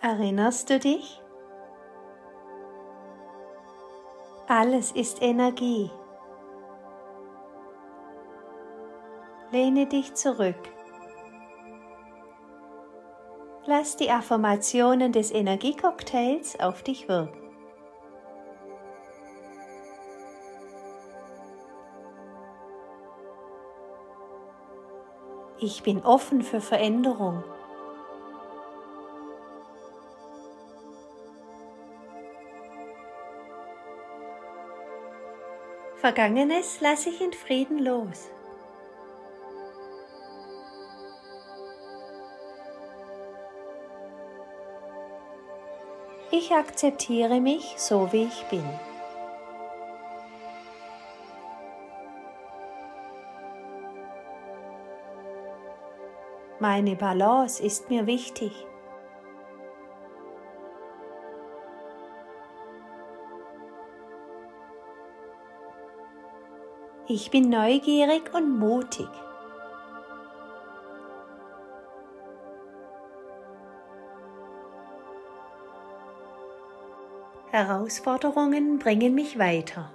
Erinnerst du dich? Alles ist Energie. Lehne dich zurück. Lass die Affirmationen des Energiecocktails auf dich wirken. Ich bin offen für Veränderung. Vergangenes lasse ich in Frieden los. Ich akzeptiere mich so, wie ich bin. Meine Balance ist mir wichtig. Ich bin neugierig und mutig. Herausforderungen bringen mich weiter.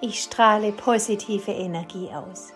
Ich strahle positive Energie aus.